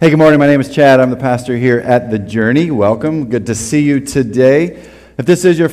Hey, good morning. My name is Chad. I'm the pastor here at The Journey. Welcome. Good to see you today. If this is your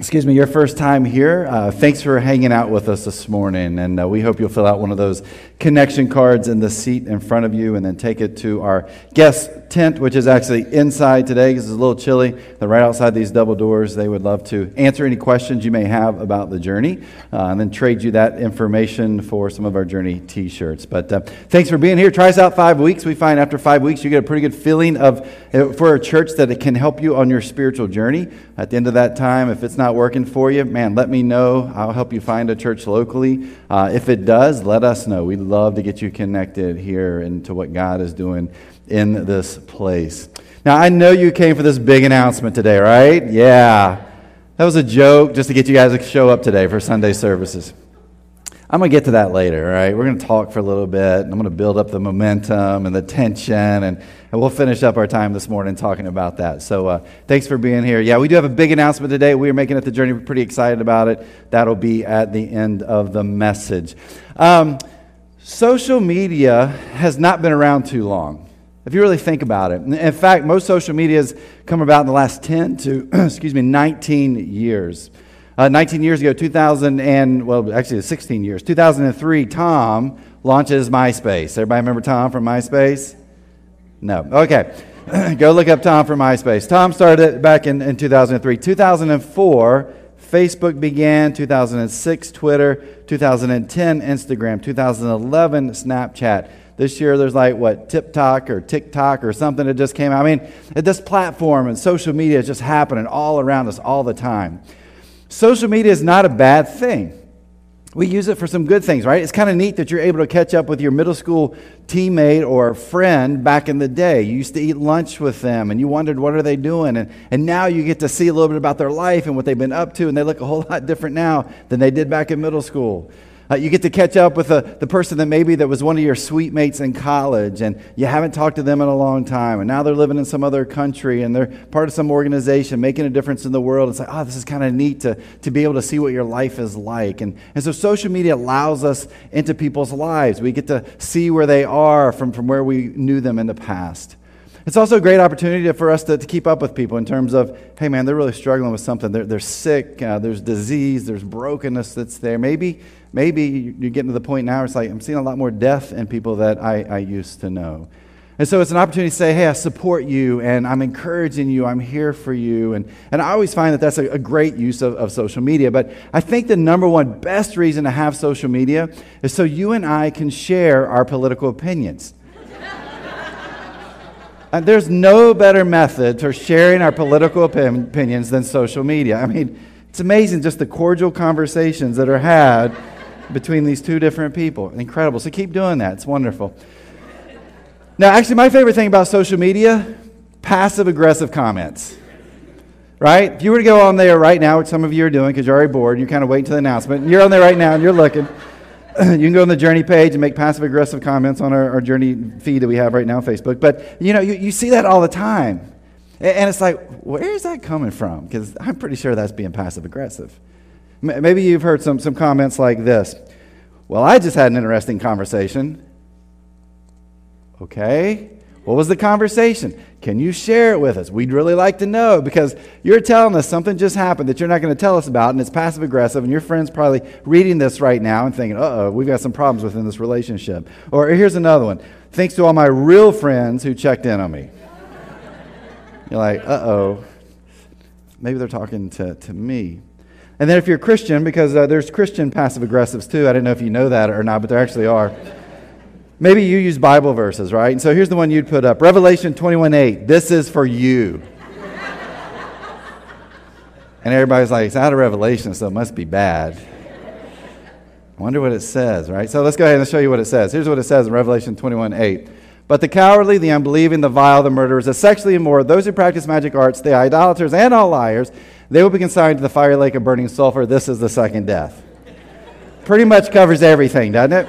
excuse me, your first time here, uh, thanks for hanging out with us this morning. And uh, we hope you'll fill out one of those connection cards in the seat in front of you and then take it to our guest tent, which is actually inside today because it's a little chilly. They're right outside these double doors. They would love to answer any questions you may have about the journey uh, and then trade you that information for some of our journey t shirts. But uh, thanks for being here. Try us out five weeks. We find after five weeks, you get a pretty good feeling of uh, for a church that it can help you on your spiritual journey. At the end of that time, if it's not working for you, man, let me know. I'll help you find a church locally. Uh, if it does, let us know. We'd love to get you connected here into what God is doing in this place. Now, I know you came for this big announcement today, right? Yeah. That was a joke just to get you guys to show up today for Sunday services. I'm going to get to that later, all right? We're going to talk for a little bit. I'm going to build up the momentum and the tension, and, and we'll finish up our time this morning talking about that. So uh, thanks for being here. Yeah, we do have a big announcement today. We are making it the journey. We're pretty excited about it. That'll be at the end of the message. Um, social media has not been around too long. If you really think about it. In fact, most social media has come about in the last 10 to, excuse me, 19 years. Uh, 19 years ago, 2000 and, well, actually 16 years, 2003, Tom launches MySpace. Everybody remember Tom from MySpace? No. Okay. Go look up Tom from MySpace. Tom started it back in, in 2003. 2004, Facebook began. 2006, Twitter. 2010, Instagram. 2011, Snapchat. This year, there's like, what, TikTok or TikTok or something that just came out. I mean, this platform and social media is just happening all around us all the time. Social media is not a bad thing. We use it for some good things, right? It's kind of neat that you're able to catch up with your middle school teammate or friend back in the day. You used to eat lunch with them and you wondered what are they doing and, and now you get to see a little bit about their life and what they've been up to and they look a whole lot different now than they did back in middle school. Uh, you get to catch up with the, the person that maybe that was one of your suite mates in college and you haven't talked to them in a long time and now they're living in some other country and they're part of some organization making a difference in the world. It's like, oh, this is kind of neat to, to be able to see what your life is like. And, and so social media allows us into people's lives. We get to see where they are from, from where we knew them in the past. It's also a great opportunity for us to, to keep up with people in terms of, hey, man, they're really struggling with something. They're, they're sick, uh, there's disease, there's brokenness that's there. Maybe maybe you're getting to the point now, it's like, I'm seeing a lot more death in people that I, I used to know. And so it's an opportunity to say, hey, I support you and I'm encouraging you, I'm here for you. And, and I always find that that's a, a great use of, of social media. But I think the number one best reason to have social media is so you and I can share our political opinions. and there's no better method for sharing our political opinions than social media. I mean, it's amazing just the cordial conversations that are had between these two different people. Incredible. So keep doing that. It's wonderful. Now, actually, my favorite thing about social media passive aggressive comments. Right? If you were to go on there right now, which some of you are doing because you're already bored, you're kind of waiting to the announcement, you're on there right now and you're looking, you can go on the journey page and make passive aggressive comments on our, our journey feed that we have right now on Facebook. But you know, you, you see that all the time. And it's like, where is that coming from? Because I'm pretty sure that's being passive aggressive. Maybe you've heard some, some comments like this Well, I just had an interesting conversation. Okay. What was the conversation? Can you share it with us? We'd really like to know because you're telling us something just happened that you're not going to tell us about, and it's passive aggressive, and your friend's probably reading this right now and thinking, uh oh, we've got some problems within this relationship. Or here's another one. Thanks to all my real friends who checked in on me. You're like, uh oh, maybe they're talking to, to me. And then if you're a Christian, because uh, there's Christian passive aggressives too, I don't know if you know that or not, but there actually are. Maybe you use Bible verses, right? And so here's the one you'd put up Revelation 21 8. This is for you. and everybody's like, it's out of Revelation, so it must be bad. I wonder what it says, right? So let's go ahead and show you what it says. Here's what it says in Revelation 21 8. But the cowardly, the unbelieving, the vile, the murderers, the sexually immoral, those who practice magic arts, the idolaters, and all liars, they will be consigned to the fire lake of burning sulfur. This is the second death. Pretty much covers everything, doesn't it?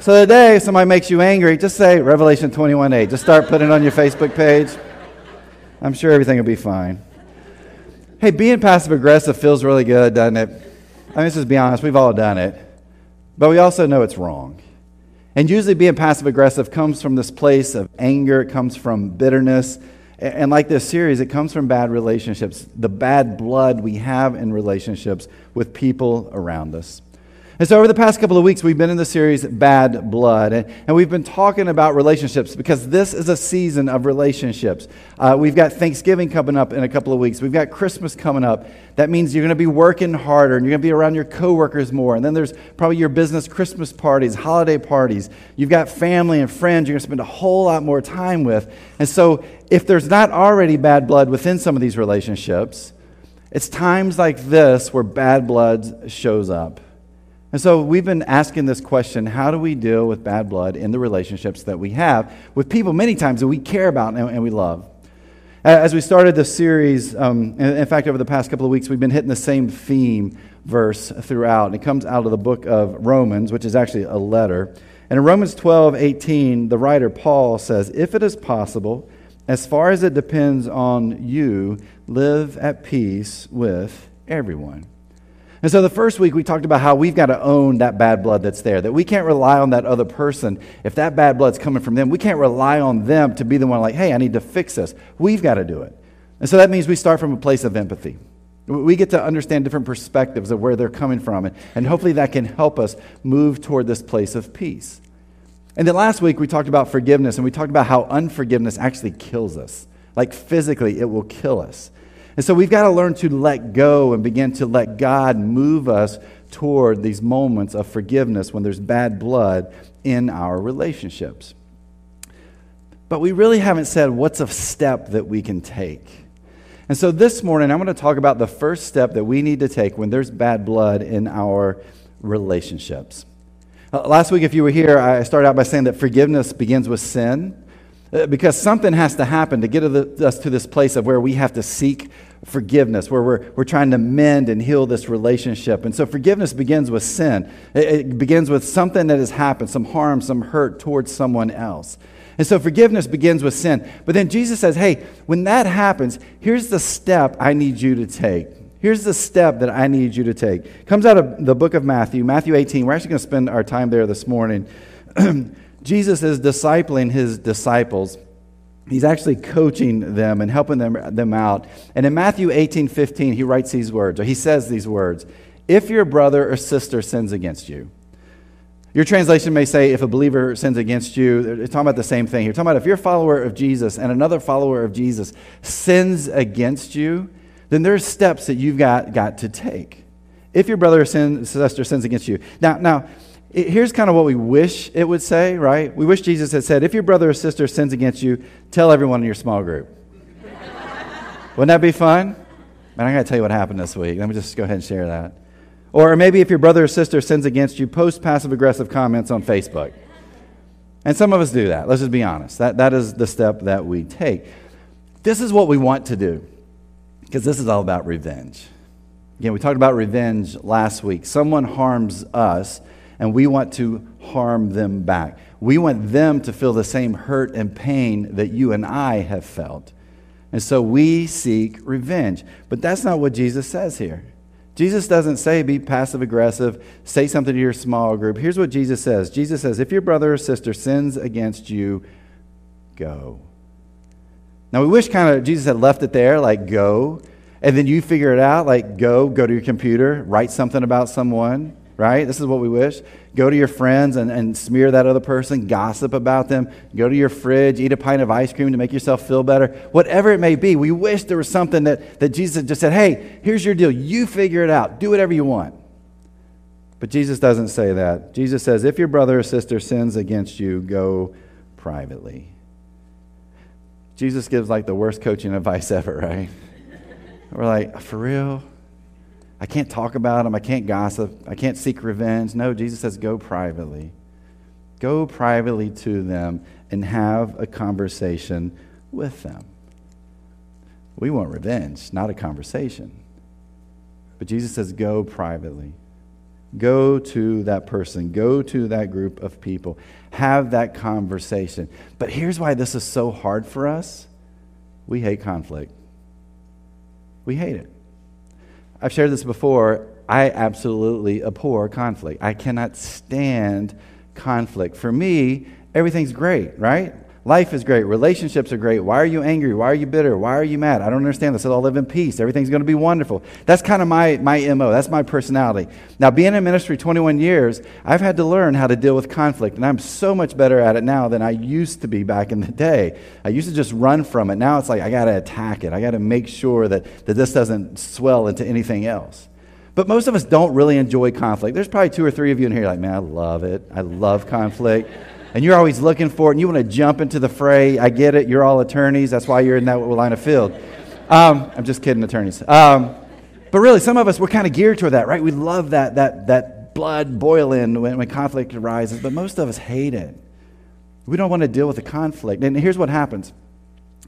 So today, if somebody makes you angry, just say Revelation 21 8. Just start putting it on your Facebook page. I'm sure everything will be fine. Hey, being passive aggressive feels really good, doesn't it? I mean, let's just be honest, we've all done it. But we also know it's wrong. And usually, being passive aggressive comes from this place of anger, it comes from bitterness. And like this series, it comes from bad relationships, the bad blood we have in relationships with people around us. And so, over the past couple of weeks, we've been in the series Bad Blood, and, we've been talking about relationships because this is a season of relationships. Uh, we've got Thanksgiving coming up in a couple of weeks, we've got Christmas coming up. That means you're going to be working harder and you're going to be around your coworkers more. And then there's probably your business Christmas parties, holiday parties. You've got family and friends you're going to spend a whole lot more time with. And so, if there's not already bad blood within some of these relationships, it's times like this where bad blood shows up. And so we've been asking this question how do we deal with bad blood in the relationships that we have with people many times that we care about and, we love? As we started this series, um, in fact, over the past couple of weeks, we've been hitting the same theme verse throughout. And it comes out of the book of Romans, which is actually a letter. And in Romans 12, 18, the writer Paul says, If it is possible, as far as it depends on you, live at peace with everyone. And so the first week we talked about how we've got to own that bad blood that's there, that we can't rely on that other person. If that bad blood's coming from them, we can't rely on them to be the one like, hey, I need to fix this. We've got to do it. And so that means we start from a place of empathy. We get to understand different perspectives of where they're coming from, and, and hopefully that can help us move toward this place of peace. And then last week we talked about forgiveness, and we talked about how unforgiveness actually kills us. Like physically, it will kill us. And so we've got to learn to let go and begin to let God move us toward these moments of forgiveness when there's bad blood in our relationships. But we really haven't said what's a step that we can take. And so this morning, I'm going to talk about the first step that we need to take when there's bad blood in our relationships. Uh, last week, if you were here, I started out by saying that forgiveness begins with sin. Uh, because something has to happen to get us to this place of where we have to seek forgiveness, where we're, we're trying to mend and heal this relationship. And so forgiveness begins with sin. It, begins with something that has happened, some harm, some hurt towards someone else. And so forgiveness begins with sin. But then Jesus says, hey, when that happens, here's the step I need you to take. Here's the step that I need you to take. Comes out of the book of Matthew, Matthew 18. We're actually going to spend our time there this morning. Jesus is discipling his disciples. He's actually coaching them and helping them, them out. And in Matthew 18 15, he writes these words, or he says these words If your brother or sister sins against you, your translation may say, if a believer sins against you, it's talking about the same thing. You're talking about if you're a follower of Jesus and another follower of Jesus sins against you, then there's steps that you've got, got to take. If your brother or sin, sister sins against you. Now, now, here's kind of what we wish it would say, right? We wish Jesus had said, if your brother or sister sins against you, tell everyone in your small group. Wouldn't that be fun? Man, I got to tell you what happened this week. Let me just go ahead and share that. Or maybe if your brother or sister sins against you, post passive aggressive comments on Facebook. And some of us do that. Let's just be honest. That, that is the step that we take. This is what we want to do because this is all about revenge. Again, we talked about revenge last week. Someone harms us and we want to harm them back. We want them to feel the same hurt and pain that you and I have felt. And so we seek revenge. But that's not what Jesus says here. Jesus doesn't say be passive aggressive, say something to your small group. Here's what Jesus says Jesus says, if your brother or sister sins against you, go. Now, we wish kind of Jesus had left it there, like go, and then you figure it out, like go, go to your computer, write something about someone, right? This is what we wish. Go to your friends and, and smear that other person, gossip about them. Go to your fridge, eat a pint of ice cream to make yourself feel better. Whatever it may be, we wish there was something that, that Jesus just said, hey, here's your deal. You figure it out. Do whatever you want. But Jesus doesn't say that. Jesus says, if your brother or sister sins against you, go privately. Jesus gives like the worst coaching advice ever, right? We're like, for real? I can't talk about them. I can't gossip. I can't seek revenge. No, Jesus says, go privately. Go privately to them and have a conversation with them. We want revenge, not a conversation. But Jesus says, go privately. Go to that person, go to that group of people, have that conversation. But here's why this is so hard for us we hate conflict. We hate it. I've shared this before. I absolutely abhor conflict. I cannot stand conflict. For me, everything's great, right? Life is great. Relationships are great. Why are you angry? Why are you bitter? Why are you mad? I don't understand this. I'll live in peace. Everything's going to be wonderful. That's kind of my, my MO. That's my personality. Now, being in ministry 21 years, I've had to learn how to deal with conflict, and I'm so much better at it now than I used to be back in the day. I used to just run from it. Now it's like I got to attack it. I got to make sure that, that this doesn't swell into anything else. But most of us don't really enjoy conflict. There's probably two or three of you in here like, man, I love it. I love conflict and you're always looking for it and you want to jump into the fray. I get it. You're all attorneys. That's why you're in that line of field. Um, I'm just kidding, attorneys. Um, but really, some of us, we're kind of geared toward that, right? We love that, that, that blood boiling when, when conflict arises, but most of us hate it. We don't want to deal with the conflict. And here's what happens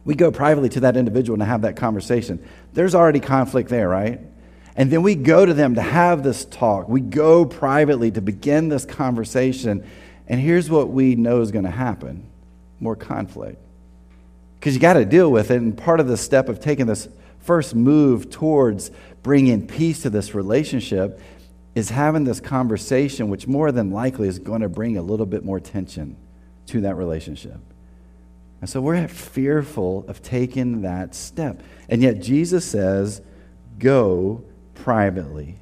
we go privately to that individual and have that conversation. There's already conflict there, right? And then we go to them to have this talk. We go privately to begin this conversation. And here's what we know is going to happen more conflict. Because you got to deal with it. And part of the step of taking this first move towards bringing peace to this relationship is having this conversation, which more than likely is going to bring a little bit more tension to that relationship. And so we're fearful of taking that step. And yet Jesus says, go privately.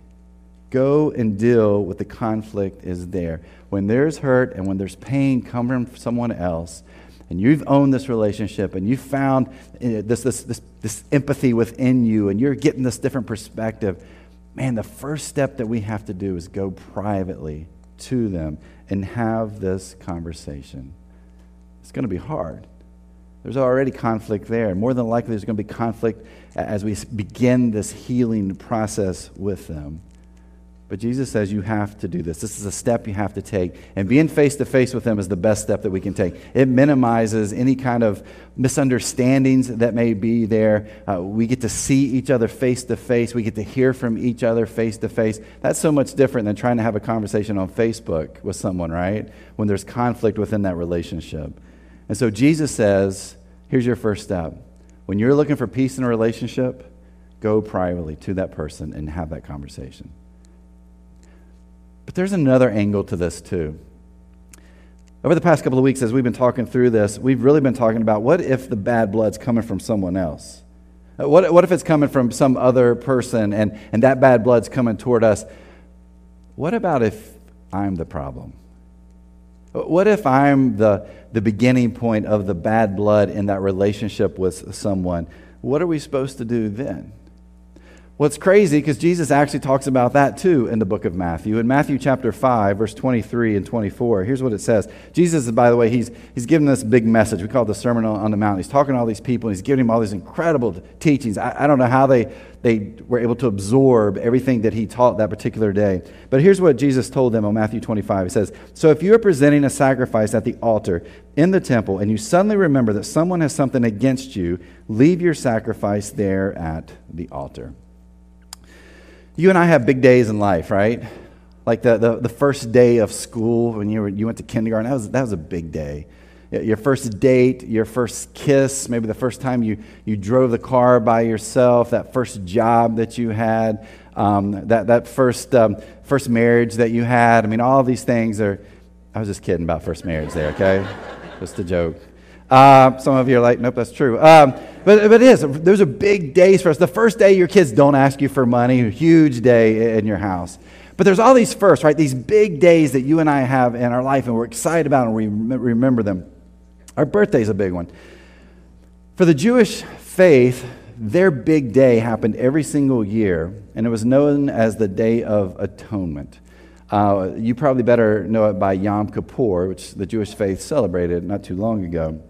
Go and deal with the conflict is there when there's hurt and when there's pain coming from someone else, and you've owned this relationship and you've found uh, this, this, this, this empathy within you and you're getting this different perspective, man, the first step that we have to do is go privately to them and have this conversation. It's going to be hard. There's already conflict there. More than likely, there's going to be conflict as we begin this healing process with them. But Jesus says you have to do this. This is a step you have to take. And being face to face with Him is the best step that we can take. It minimizes any kind of misunderstandings that may be there. Uh, we get to see each other face to face. We get to hear from each other face to face. That's so much different than trying to have a conversation on Facebook with someone, right? When there's conflict within that relationship. And so Jesus says, here's your first step. When you're looking for peace in a relationship, go privately to that person and have that conversation. But there's another angle to this, too. Over the past couple of weeks, as we've been talking through this, we've really been talking about what if the bad blood's coming from someone else? Uh, what, what if it's coming from some other person and, and that bad blood's coming toward us? What about if I'm the problem? What if I'm the, the beginning point of the bad blood in that relationship with someone? What are we supposed to do then? What's crazy, because Jesus actually talks about that too in the book of Matthew. In Matthew chapter 5, verse 23 and 24, here's what it says. Jesus, by the way, he's, he's giving this big message. We call it the Sermon on the Mount. He's talking to all these people, and he's giving them all these incredible teachings. I, I don't know how they, they were able to absorb everything that he taught that particular day. But here's what Jesus told them on Matthew 25. He says, So if you are presenting a sacrifice at the altar in the temple, and you suddenly remember that someone has something against you, leave your sacrifice there at the altar. You and I have big days in life, right? Like the, the, the first day of school when you, were, you went to kindergarten, that was, that was a big day. Your first date, your first kiss, maybe the first time you, you drove the car by yourself, that first job that you had, um, that, that first, um, first marriage that you had. I mean, all these things are, I was just kidding about first marriage there, okay? just a joke. Uh, some of you are like, nope, that's true. Um, but, but it is. Those are big days for us. The first day your kids don't ask you for money, huge day in your house. But there's all these firsts, right? These big days that you and I have in our life, and we're excited about and we remember them. Our birthday's a big one. For the Jewish faith, their big day happened every single year, and it was known as the Day of Atonement. Uh, you probably better know it by Yom Kippur, which the Jewish faith celebrated not too long ago.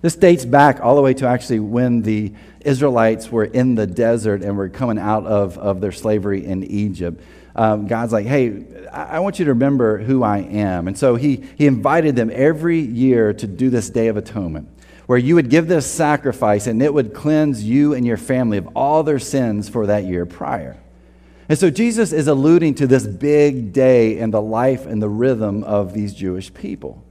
This dates back all the way to actually when the Israelites were in the desert and were coming out of, of their slavery in Egypt. Um, God's like, hey, I want you to remember who I am. And so he, he invited them every year to do this Day of Atonement, where you would give this sacrifice and it would cleanse you and your family of all their sins for that year prior. And so Jesus is alluding to this big day in the life and the rhythm of these Jewish people.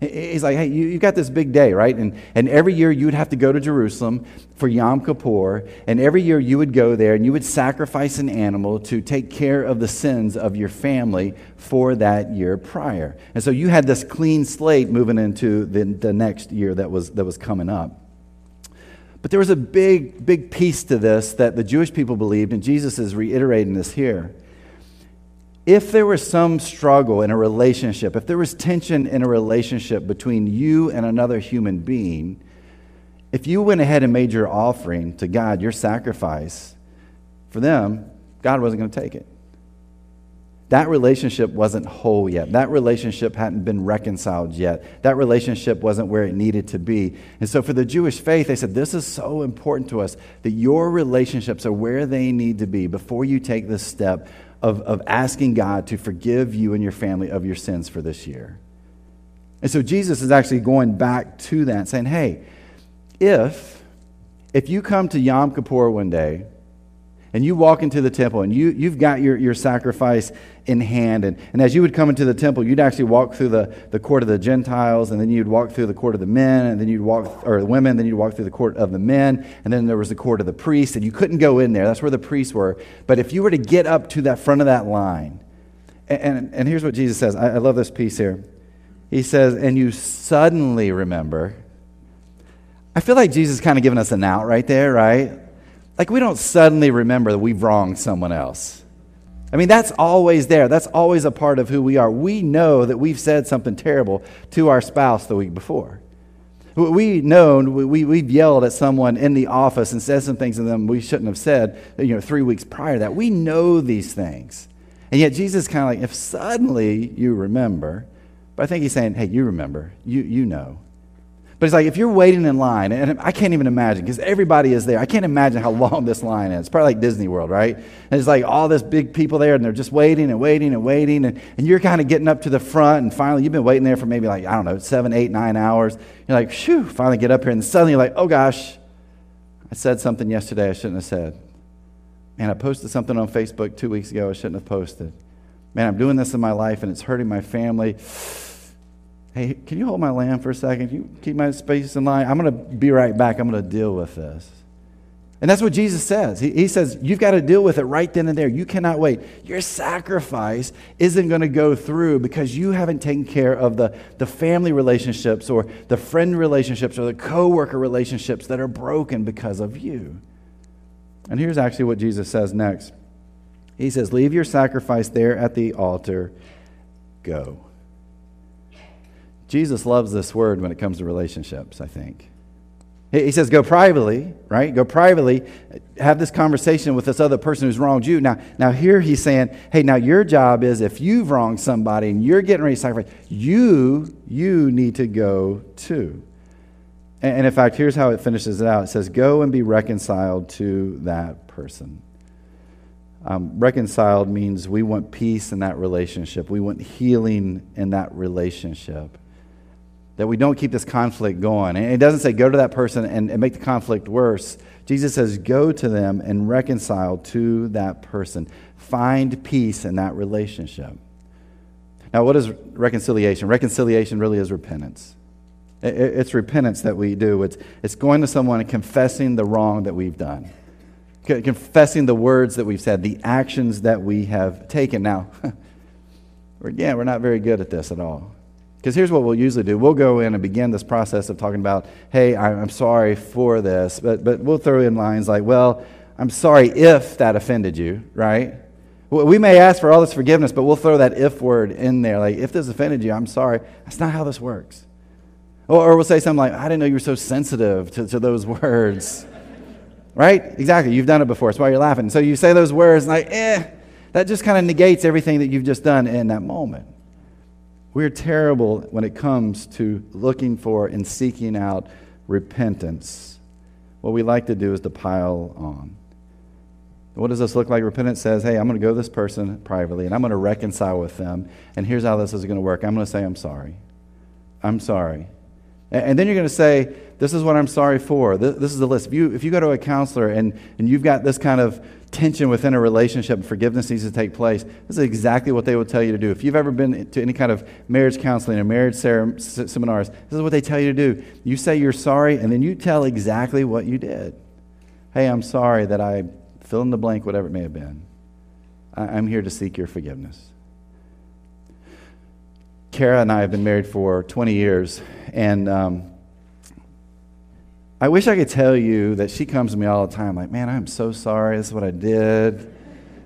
He's like, hey, you, you got this big day, right? And, and every year you would have to go to Jerusalem for Yom Kippur. And every year you would go there and you would sacrifice an animal to take care of the sins of your family for that year prior. And so you had this clean slate moving into the, the next year that was, that was coming up. But there was a big, big piece to this that the Jewish people believed, and Jesus is reiterating this here if there was some struggle in a relationship, if there was tension in a relationship between you and another human being, if you went ahead and made your offering to God, your sacrifice, for them, God wasn't going to take it. That relationship wasn't whole yet. That relationship hadn't been reconciled yet. That relationship wasn't where it needed to be. And so, for the Jewish faith, they said, This is so important to us that your relationships are where they need to be before you take this step of, of asking God to forgive you and your family of your sins for this year. And so Jesus is actually going back to that, saying, hey, if, if you come to Yom Kippur one day and you walk into the temple and you, you've got your, your sacrifice in hand. And, and as you would come into the temple, you'd actually walk through the, the court of the Gentiles, and then you'd walk through the court of the men, and then you'd walk, or the women, then you'd walk through the court of the men, and then there was the court of the priests, and you couldn't go in there. That's where the priests were. But if you were to get up to that front of that line, and, and, and here's what Jesus says I, I love this piece here. He says, and you suddenly remember. I feel like Jesus kind of giving us an out right there, right? Like we don't suddenly remember that we've wronged someone else. I mean, that's always there. That's always a part of who we are. We know that we've said something terrible to our spouse the week before. We know, we, we've yelled at someone in the office and said some things to them we shouldn't have said, you know, three weeks prior to that. We know these things. And yet Jesus kind of like, if suddenly you remember, but I think he's saying, hey, you remember, you, you know. But it's like if you're waiting in line, and I can't even imagine because everybody is there. I can't imagine how long this line is. It's probably like Disney World, right? And it's like all this big people there, and they're just waiting and waiting and waiting, and, and you're kind of getting up to the front, and finally you've been waiting there for maybe like I don't know seven, eight, nine hours. You're like, shoo! Finally get up here, and suddenly you're like, oh gosh, I said something yesterday I shouldn't have said. Man, I posted something on Facebook two weeks ago I shouldn't have posted. Man, I'm doing this in my life, and it's hurting my family hey, can you hold my lamb for a second? Can you keep my space in line? I'm going to be right back. I'm going to deal with this. And that's what Jesus says. He, he, says, You've got to deal with it right then and there. You cannot wait. Your sacrifice isn't going to go through because you haven't taken care of the, the family relationships or the friend relationships or the coworker relationships that are broken because of you. And here's actually what Jesus says next He says, Leave your sacrifice there at the altar, go. Jesus loves this word when it comes to relationships, I think. He says, go privately, right? Go privately, have this conversation with this other person who's wronged you. Now, now here he's saying, hey, now your job is if you've wronged somebody and you're getting ready to sacrifice, you, you need to go too. And, and in fact, here's how it finishes it out. It says, go and be reconciled to that person. Um, reconciled means we want peace in that relationship. We want healing in that relationship that we don't keep this conflict going. And it doesn't say go to that person and, and make the conflict worse. Jesus says go to them and reconcile to that person. Find peace in that relationship. Now, what is reconciliation? Reconciliation really is repentance. It's repentance that we do. It's, it's going to someone and confessing the wrong that we've done, confessing the words that we've said, the actions that we have taken. Now, again, we're not very good at this at all. Because here's what we'll usually do we'll go in and begin this process of talking about, hey, I'm sorry for this, but, but we'll throw in lines like, well, I'm sorry if that offended you, right? We may ask for all this forgiveness, but we'll throw that if word in there. Like, if this offended you, I'm sorry. That's not how this works. Or, or we'll say something like, I didn't know you were so sensitive to, to those words. right? Exactly. You've done it before. That's why you're laughing. So you say those words, like, eh, that just kind of negates everything that you've just done in that moment. We're terrible when it comes to looking for and seeking out repentance. What we like to do is to pile on. What does this look like? Repentance says, hey, I'm going to go to this person privately and I'm going to reconcile with them. And here's how this is going to work I'm going to say, I'm sorry. I'm sorry. And then you're going to say, this is what I'm sorry for. This, this is the list. If you, if you go to a counselor and, and you've got this kind of tension within a relationship forgiveness needs to take place, this is exactly what they will tell you to do. If you've ever been to any kind of marriage counseling or marriage ser- seminars, this is what they tell you to do. You say you're sorry, and then you tell exactly what you did. Hey, I'm sorry that I fill in the blank, whatever it may have been. I, I'm here to seek your forgiveness. Kara and I have been married for 20 years, and um, I wish I could tell you that she comes to me all the time, like, man, I'm so sorry. This is what I did.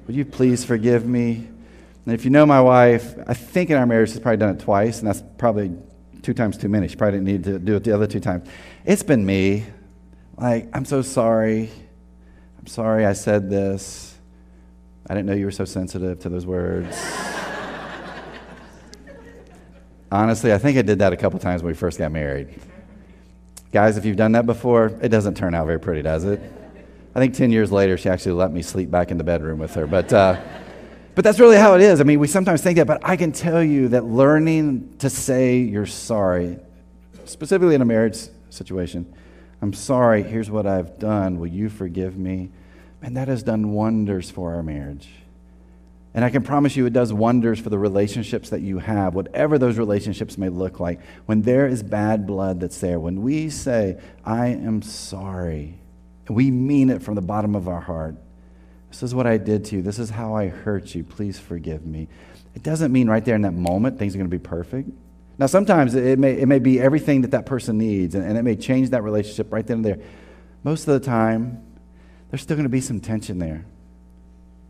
Would you please forgive me? And if you know my wife, I think in our marriage she's probably done it twice, and that's probably two times too many. She probably didn't need to do it the other two times. It's been me. Like, I'm so sorry. I'm sorry I said this. I didn't know you were so sensitive to those words. Honestly, I think I did that a couple times when we first got married. Guys, if you've done that before, it doesn't turn out very pretty, does it? I think 10 years later, she actually let me sleep back in the bedroom with her. But, uh, but that's really how it is. I mean, we sometimes think that, but I can tell you that learning to say you're sorry, specifically in a marriage situation, I'm sorry, here's what I've done, will you forgive me? And that has done wonders for our marriage. And I can promise you it does wonders for the relationships that you have, whatever those relationships may look like. When there is bad blood that's there, when we say, I am sorry, we mean it from the bottom of our heart. This is what I did to you. This is how I hurt you. Please forgive me. It doesn't mean right there in that moment things are going to be perfect. Now, sometimes it may, it may be everything that that person needs, and, and it may change that relationship right then and there. Most of the time, there's still going to be some tension there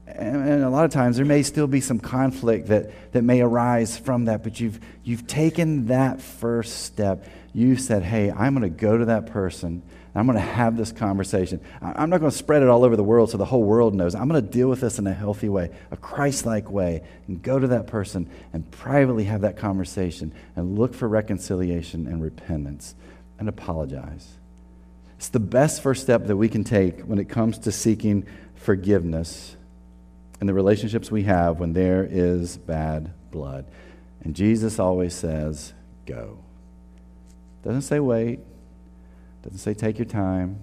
and, a lot of times there may still be some conflict that, that may arise from that, but you've, you've taken that first step. You said, hey, I'm going to go to that person. I'm going to have this conversation. I'm not going to spread it all over the world so the whole world knows. I'm going to deal with this in a healthy way, a Christ like way, and go to that person and privately have that conversation and look for reconciliation and repentance and apologize. It's the best first step that we can take when it comes to seeking forgiveness in the relationships we have when there is bad blood. And Jesus always says, go. Doesn't say wait, doesn't say take your time.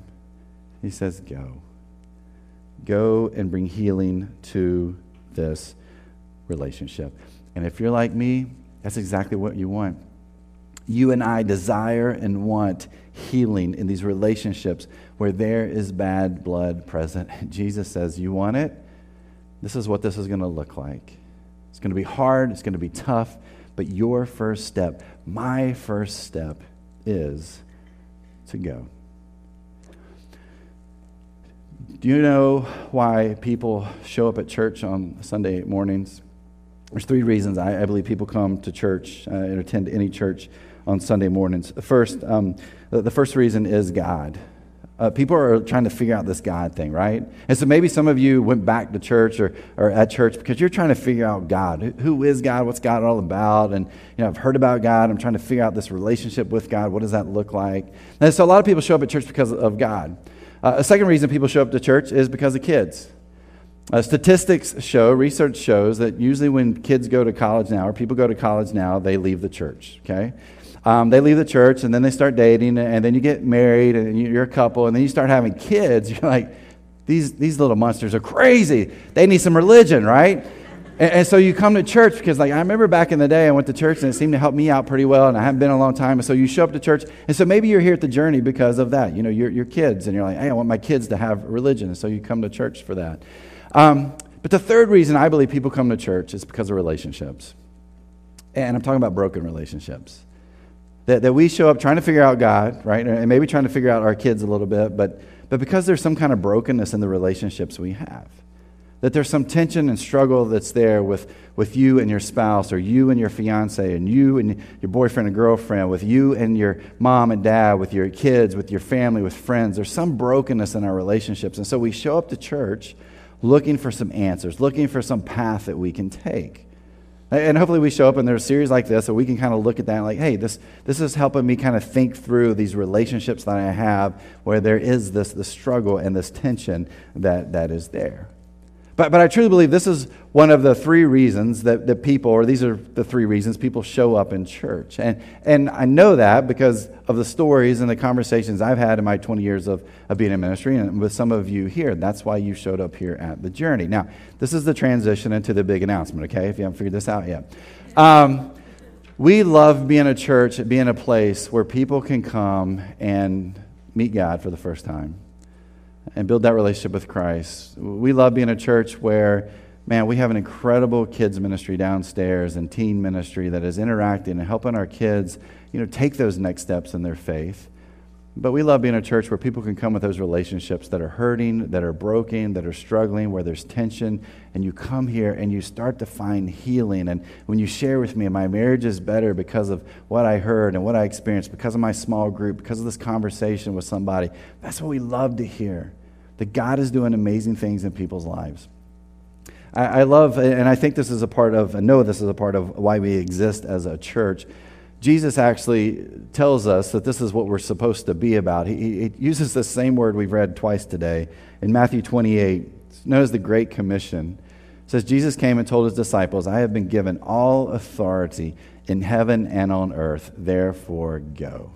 He says, go. Go and bring healing to this relationship. And if you're like me, that's exactly what you want. You and I desire and want healing in these relationships where there is bad blood present. Jesus says, You want it? This is what this is going to look like. It's going to be hard, it's going to be tough, but your first step, my first step, is to go. Do you know why people show up at church on Sunday mornings? There's three reasons I, I believe people come to church uh, and attend any church on Sunday mornings. First, um, the, the first reason is God. Uh, people are trying to figure out this God thing, right? And so maybe some of you went back to church or, or at church because you're trying to figure out God. Who, is God? What's God all about? And, you know, I've heard about God. I'm trying to figure out this relationship with God. What does that look like? And so a lot of people show up at church because of God. Uh, a second reason people show up to church is because of kids. Uh, statistics show, research shows that usually when kids go to college now, or people go to college now, they leave the church, okay? Um, they leave the church and then they start dating, and then you get married and you're a couple, and then you start having kids. You're like, these, these little monsters are crazy. They need some religion, right? And, and, so you come to church because, like, I remember back in the day, I went to church and it seemed to help me out pretty well, and I haven't been a long time. And so you show up to church, and so maybe you're here at the journey because of that. You know, you're, you're kids, and you're like, hey, I want my kids to have religion, and so you come to church for that. Um, but the third reason I believe people come to church is because of relationships. And I'm talking about broken relationships. That, that we show up trying to figure out God, right? And maybe trying to figure out our kids a little bit, but, but because there's some kind of brokenness in the relationships we have. That there's some tension and struggle that's there with, with you and your spouse, or you and your fiance, and you and your boyfriend and girlfriend, with you and your mom and dad, with your kids, with your family, with friends. There's some brokenness in our relationships. And so we show up to church looking for some answers, looking for some path that we can take. And hopefully we show up and there's a series like this so we can kind of look at that and like, hey, this, this is helping me kind of think through these relationships that I have where there is this, this struggle and this tension that, that is there. But, but I truly believe this is one of the three reasons that, that people, or these are the three reasons people show up in church. And, and I know that because of the stories and the conversations I've had in my 20 years of, of being in ministry and with some of you here. That's why you showed up here at the journey. Now, this is the transition into the big announcement, okay, if you haven't figured this out yet. Um, we love being a church, being a place where people can come and meet God for the first time and build that relationship with Christ. We love being a church where, man, we have an incredible kids ministry downstairs and teen ministry that is interacting and helping our kids, you know, take those next steps in their faith. But we love being a church where people can come with those relationships that are hurting, that are broken, that are struggling, where there's tension, and you come here and you start to find healing. And when you share with me, my marriage is better because of what I heard and what I experienced, because of my small group, because of this conversation with somebody, that's what we love to hear that God is doing amazing things in people's lives. I, I love, and I think this is a part of, I know this is a part of why we exist as a church. Jesus actually tells us that this is what we're supposed to be about. He, he uses the same word we've read twice today in Matthew 28. It's known as the Great Commission. It says, Jesus came and told his disciples, I have been given all authority in heaven and on earth, therefore go.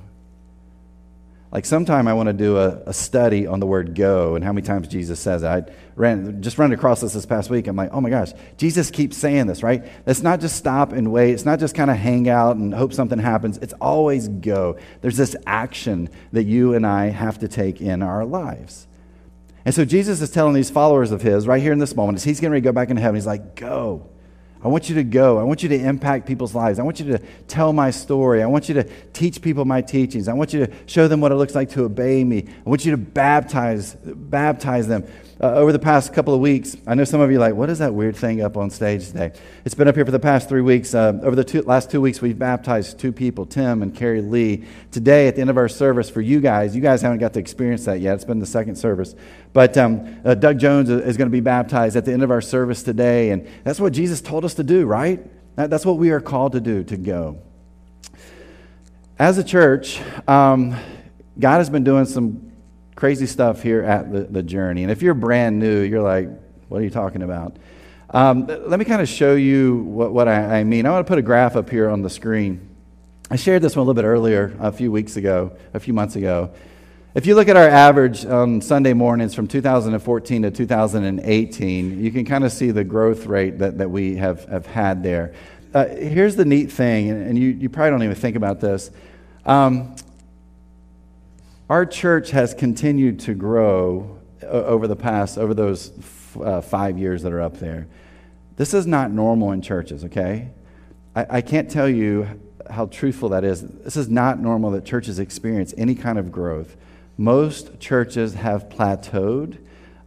Like sometime I want to do a, a, study on the word go and how many times Jesus says it. I ran, just ran across this this past week. I'm like, oh my gosh, Jesus keeps saying this, right? It's not just stop and wait. It's not just kind of hang out and hope something happens. It's always go. There's this action that you and I have to take in our lives. And so Jesus is telling these followers of his right here in this moment, as he's getting ready to go back into heaven, he's like, go. I want you to go. I want you to impact people's lives. I want you to tell my story. I want you to teach people my teachings. I want you to show them what it looks like to obey me. I want you to baptize, baptize them uh, over the past couple of weeks, I know some of you are like, what is that weird thing up on stage today? It's been up here for the past three weeks. Uh, over the two, last two weeks, we've baptized two people, Tim and Carrie Lee. Today, at the end of our service, for you guys, you guys haven't got to experience that yet. It's been the second service. But um, uh, Doug Jones is going to be baptized at the end of our service today. And that's what Jesus told us to do, right? That's what we are called to do, to go. As a church, um, God has been doing some crazy stuff here at the, the journey. And if you're brand new, you're like, what are you talking about? Um, let me kind of show you what, what I, I, mean. I want to put a graph up here on the screen. I shared this one a little bit earlier, a few weeks ago, a few months ago. If you look at our average on Sunday mornings from 2014 to 2018, you can kind of see the growth rate that, that we have, have had there. Uh, here's the neat thing, and you, you probably don't even think about this. Um, our church has continued to grow over the past, over those uh, five years that are up there. This is not normal in churches, okay? I, I can't tell you how truthful that is. This is not normal that churches experience any kind of growth. Most churches have plateaued,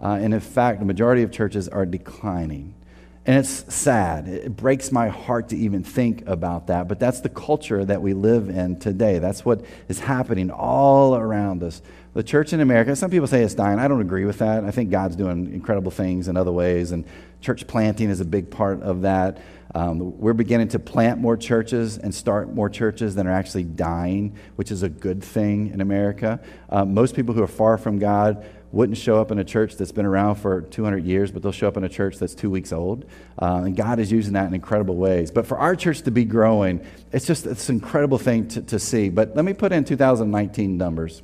uh, and in fact, the majority of churches are declining. And it's sad. It breaks my heart to even think about that. But that's the culture that we live in today. That's what is happening all around us. The church in America, some people say it's dying. I don't agree with that. I think God's doing incredible things in other ways, and church planting is a big part of that. Um, we're beginning to plant more churches and start more churches than are actually dying, which is a good thing in America. Uh, most people who are far from God wouldn't show up in a church that's been around for 200 years, but they'll show up in a church that's two weeks old. Uh, and God is using that in incredible ways. But for our church to be growing, it's just it's an incredible thing to, to see. But let me put in 2019 numbers.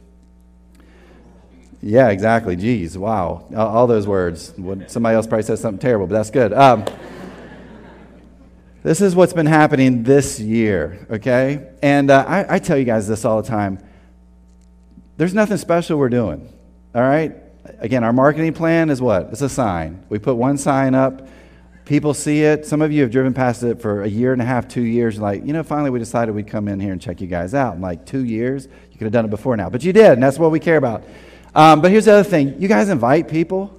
Yeah, exactly. Geez, wow. All, those words. Somebody else probably said something terrible, but that's good. Um, this is what's been happening this year, okay? And uh, I, I tell you guys this all the time. There's nothing special we're doing. All right? Again, our marketing plan is what? It's a sign. We put one sign up. People see it. Some of you have driven past it for a year and a half, two years. Like, you know, finally we decided we'd come in here and check you guys out. I'm like, two years? You could have done it before now. But you did, and that's what we care about. Um, but here's the other thing you guys invite people.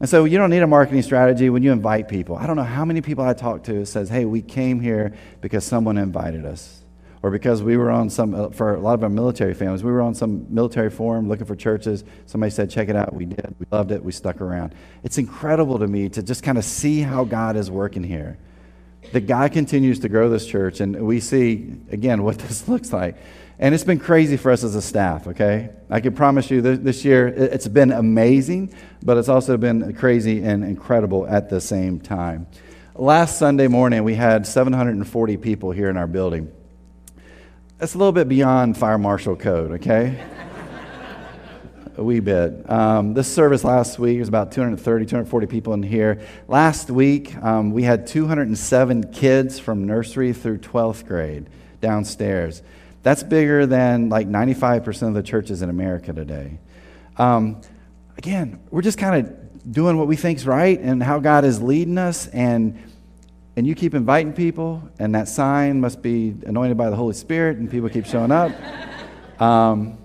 And so you don't need a marketing strategy when you invite people. I don't know how many people I talk to says, "Hey, we came here because someone invited us." or because we were on some, uh, for a lot of our military families, we were on some military forum looking for churches. Somebody said, check it out. We did. We loved it. We stuck around. It's incredible to me to just kind of see how God is working here. That God continues to grow this church, and we see, again, what this looks like. And it's been crazy for us as a staff, okay? I can promise you this year it's been amazing, but it's also been crazy and incredible at the same time. Last Sunday morning, we had 740 people here in our building. That's a little bit beyond fire marshal code, okay? a wee bit. Um, this service last week was about 230, 240 people in here. Last week, um, we had 207 kids from nursery through 12th grade downstairs. That's bigger than like 95% of the churches in America today. Um, again, we're just kind of doing what we think's right and how God is leading us, and and you keep inviting people, and that sign must be anointed by the Holy Spirit, and people keep showing up. Um,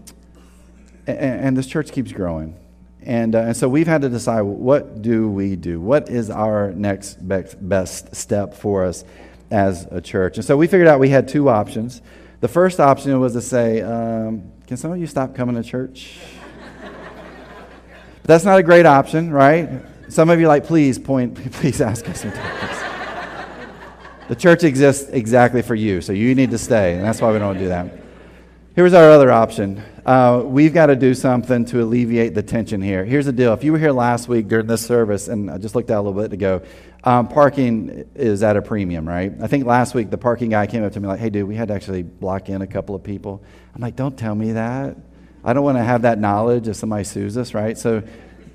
and, and, this church keeps growing. And, uh, and so we've had to decide what do we do? What is our next best step for us as a church? And so we figured out we had two options. The first option was to say, um, Can some of you stop coming to church? but that's not a great option, right? Some of you like, please point, please ask us. the church exists exactly for you, so you need to stay, and that's why we don't do that. Here's our other option. Uh, we've got to do something to alleviate the tension here. Here's the deal. If you were here last week during this service, and I just looked out a little bit ago, um, parking is at a premium, right? I think last week the parking guy came up to me like, hey, dude, we had to actually block in a couple of people. I'm like, don't tell me that. I don't want to have that knowledge if somebody sues us, right? So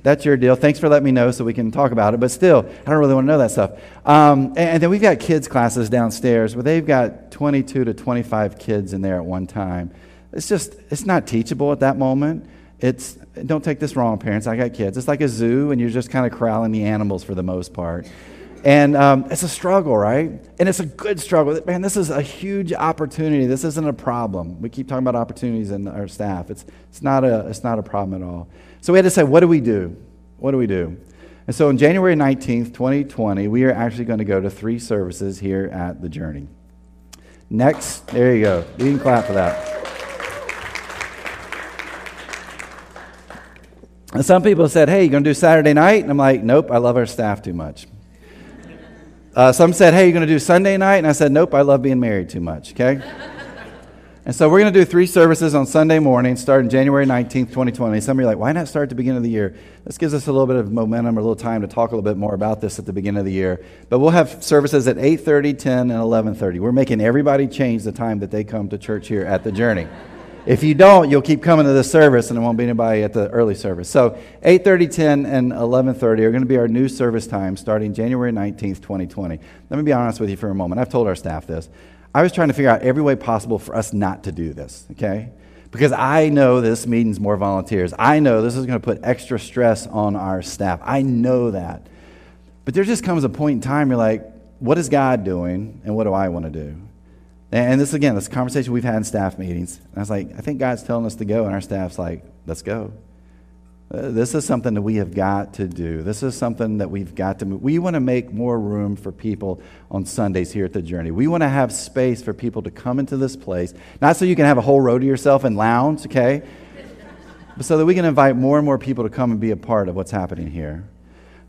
that's your deal. Thanks for letting me know so we can talk about it. But still, I don't really want to know that stuff. Um, and, and, then we've got kids' classes downstairs where they've got 22 to 25 kids in there at one time. It's just, it's not teachable at that moment. It's, don't take this wrong, parents. I got kids. It's like a zoo, and you're just kind of corralling the animals for the most part. And um, it's a struggle, right? And it's a good struggle. Man, this is a huge opportunity. This isn't a problem. We keep talking about opportunities in our staff. It's, it's, not, a, it's not a problem at all. So we had to say, what do we do? What do we do? And so on January 19th, 2020, we are actually going to go to three services here at The Journey. Next, there you go. You can clap for that. And some people said, Hey, you going to do Saturday night? And I'm like, Nope, I love our staff too much. Uh, some said, Hey, you're going to do Sunday night? And I said, Nope, I love being married too much, okay? and so we're going to do three services on Sunday morning, starting January 19th, 2020. Some of you are like, Why not start at the beginning of the year? This gives us a little bit of momentum a little time to talk a little bit more about this at the beginning of the year. But we'll have services at 8.30, 10, and 11.30. We're making everybody change the time that they come to church here at The Journey. If you don't, you'll keep coming to the service and there won't be anybody at the early service. So 8:30, 10, and 11:30 are going to be our new service times starting January 19th, 2020. Let me be honest with you for a moment. I've told our staff this. I was trying to figure out every way possible for us not to do this, okay? Because I know this means more volunteers. I know this is going to put extra stress on our staff. I know that. But there just comes a point in time you're like, what is God doing and what do I want to do? And this, again, this conversation we've had in staff meetings. And I was like, I think God's telling us to go. And our staff's like, let's go. Uh, this is something that we have got to do. This is something that we've got to move. We want to make more room for people on Sundays here at the Journey. We want to have space for people to come into this place, not so you can have a whole row to yourself and lounge, okay? but so that we can invite more and more people to come and be a part of what's happening here.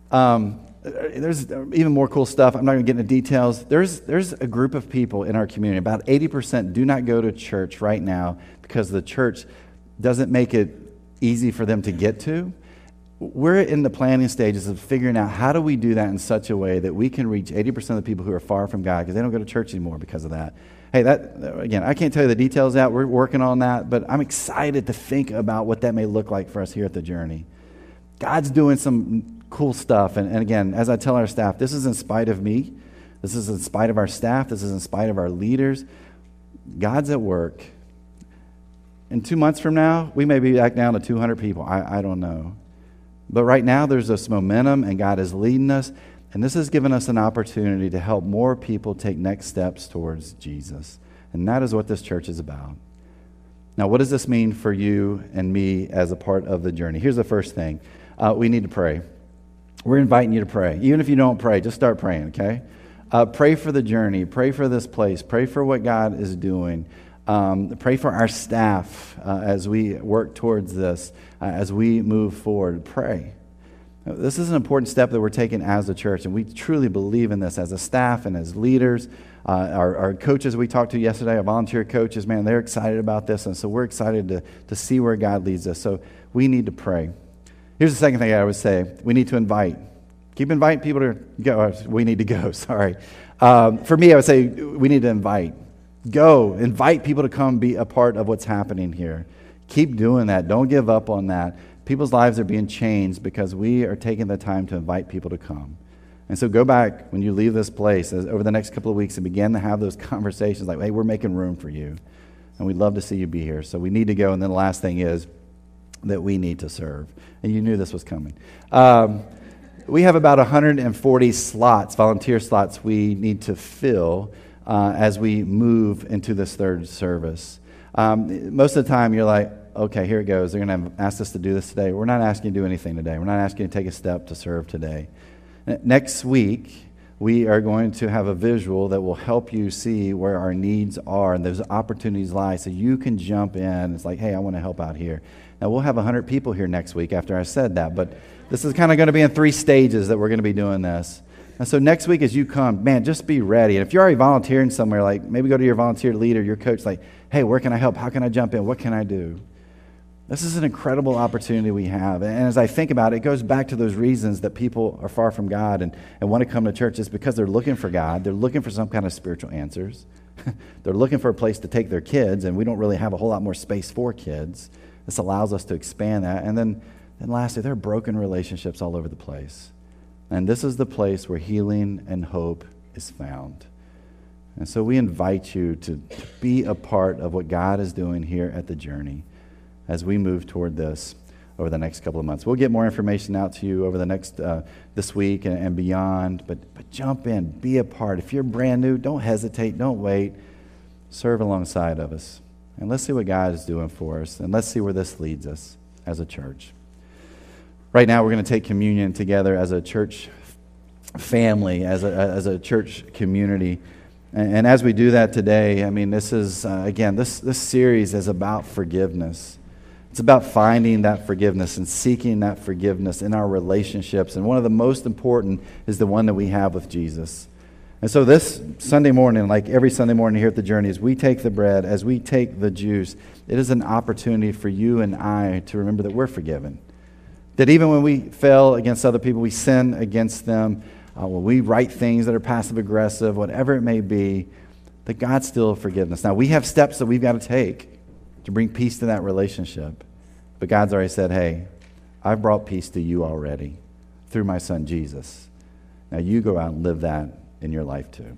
Um, there's even more cool stuff. I'm not going to get into details. There's, there's a group of people in our community, about 80% do not go to church right now because the church doesn't make it easy for them to get to. We're in the planning stages of figuring out how do we do that in such a way that we can reach 80% of the people who are far from God because they don't go to church anymore because of that. Hey, that again, I can't tell you the details out. We're working on that, but I'm excited to think about what that may look like for us here at the journey. God's doing some cool stuff. And, and again, as I tell our staff, this is in spite of me. This is in spite of our staff. This is in spite of our leaders. God's at work. In two months from now, we may be back down to 200 people. I, I don't know. But right now, there's this momentum, and God is leading us. And this has given us an opportunity to help more people take next steps towards Jesus. And that is what this church is about. Now, what does this mean for you and me as a part of the journey? Here's the first thing uh, we need to pray. We're inviting you to pray. Even if you don't pray, just start praying, okay? Uh, pray for the journey. Pray for this place. Pray for what God is doing. Um, pray for our staff uh, as we work towards this, uh, as we move forward. Pray. This is an important step that we're taking as a church, and we truly believe in this as a staff and as leaders. Uh, our, our, coaches we talked to yesterday, our volunteer coaches, man, they're excited about this, and so we're excited to, to see where God leads us. So we need to pray. Here's the second thing I would say we need to invite. Keep inviting people to go. We need to go, sorry. Um, for me, I would say we need to invite. Go. Invite people to come be a part of what's happening here. Keep doing that. Don't give up on that. People's lives are being changed because we are taking the time to invite people to come. And so go back when you leave this place over the next couple of weeks and begin to have those conversations like, hey, we're making room for you. And we'd love to see you be here. So we need to go. And then the last thing is that we need to serve. And you knew this was coming. Um, we have about 140 slots, volunteer slots, we need to fill uh, as we move into this third service. Um, most of the time, you're like, okay, here it goes. They're going to ask us to do this today. We're not asking you to do anything today. We're not asking you to take a step to serve today. Next week, we are going to have a visual that will help you see where our needs are and those opportunities lie so you can jump in. It's like, hey, I want to help out here. Now, we'll have 100 people here next week after I said that, but this is kind of going to be in three stages that we're going to be doing this. And so next week, as you come, man, just be ready. And if you're already volunteering somewhere, like maybe go to your volunteer leader, your coach, like, hey, where can I help? How can I jump in? What can I do? This is an incredible opportunity we have. And as I think about it, it goes back to those reasons that people are far from God and, and want to come to church. It's because they're looking for God, they're looking for some kind of spiritual answers. they're looking for a place to take their kids, and we don't really have a whole lot more space for kids. This allows us to expand that. And then, then lastly, there are broken relationships all over the place. And this is the place where healing and hope is found. And so we invite you to, to be a part of what God is doing here at the journey as we move toward this over the next couple of months. We'll get more information out to you over the next uh, this week and, and beyond. But but jump in, be a part. If you're brand new, don't hesitate, don't wait. Serve alongside of us, and let's see what God is doing for us, and let's see where this leads us as a church. Right now, we're going to take communion together as a church family, as a, as a church community. And, and as we do that today, I mean, this is, uh, again, this, this series is about forgiveness. It's about finding that forgiveness and seeking that forgiveness in our relationships. And one of the most important is the one that we have with Jesus. And so, this Sunday morning, like every Sunday morning here at the Journey, as we take the bread, as we take the juice, it is an opportunity for you and I to remember that we're forgiven. That even when we fail against other people, we sin against them, uh, when we write things that are passive aggressive, whatever it may be, that God still forgiveness. Now, we have steps that we've got to take to bring peace to that relationship. But God's already said, hey, I've brought peace to you already through my son Jesus. Now you go out and live that in your life too.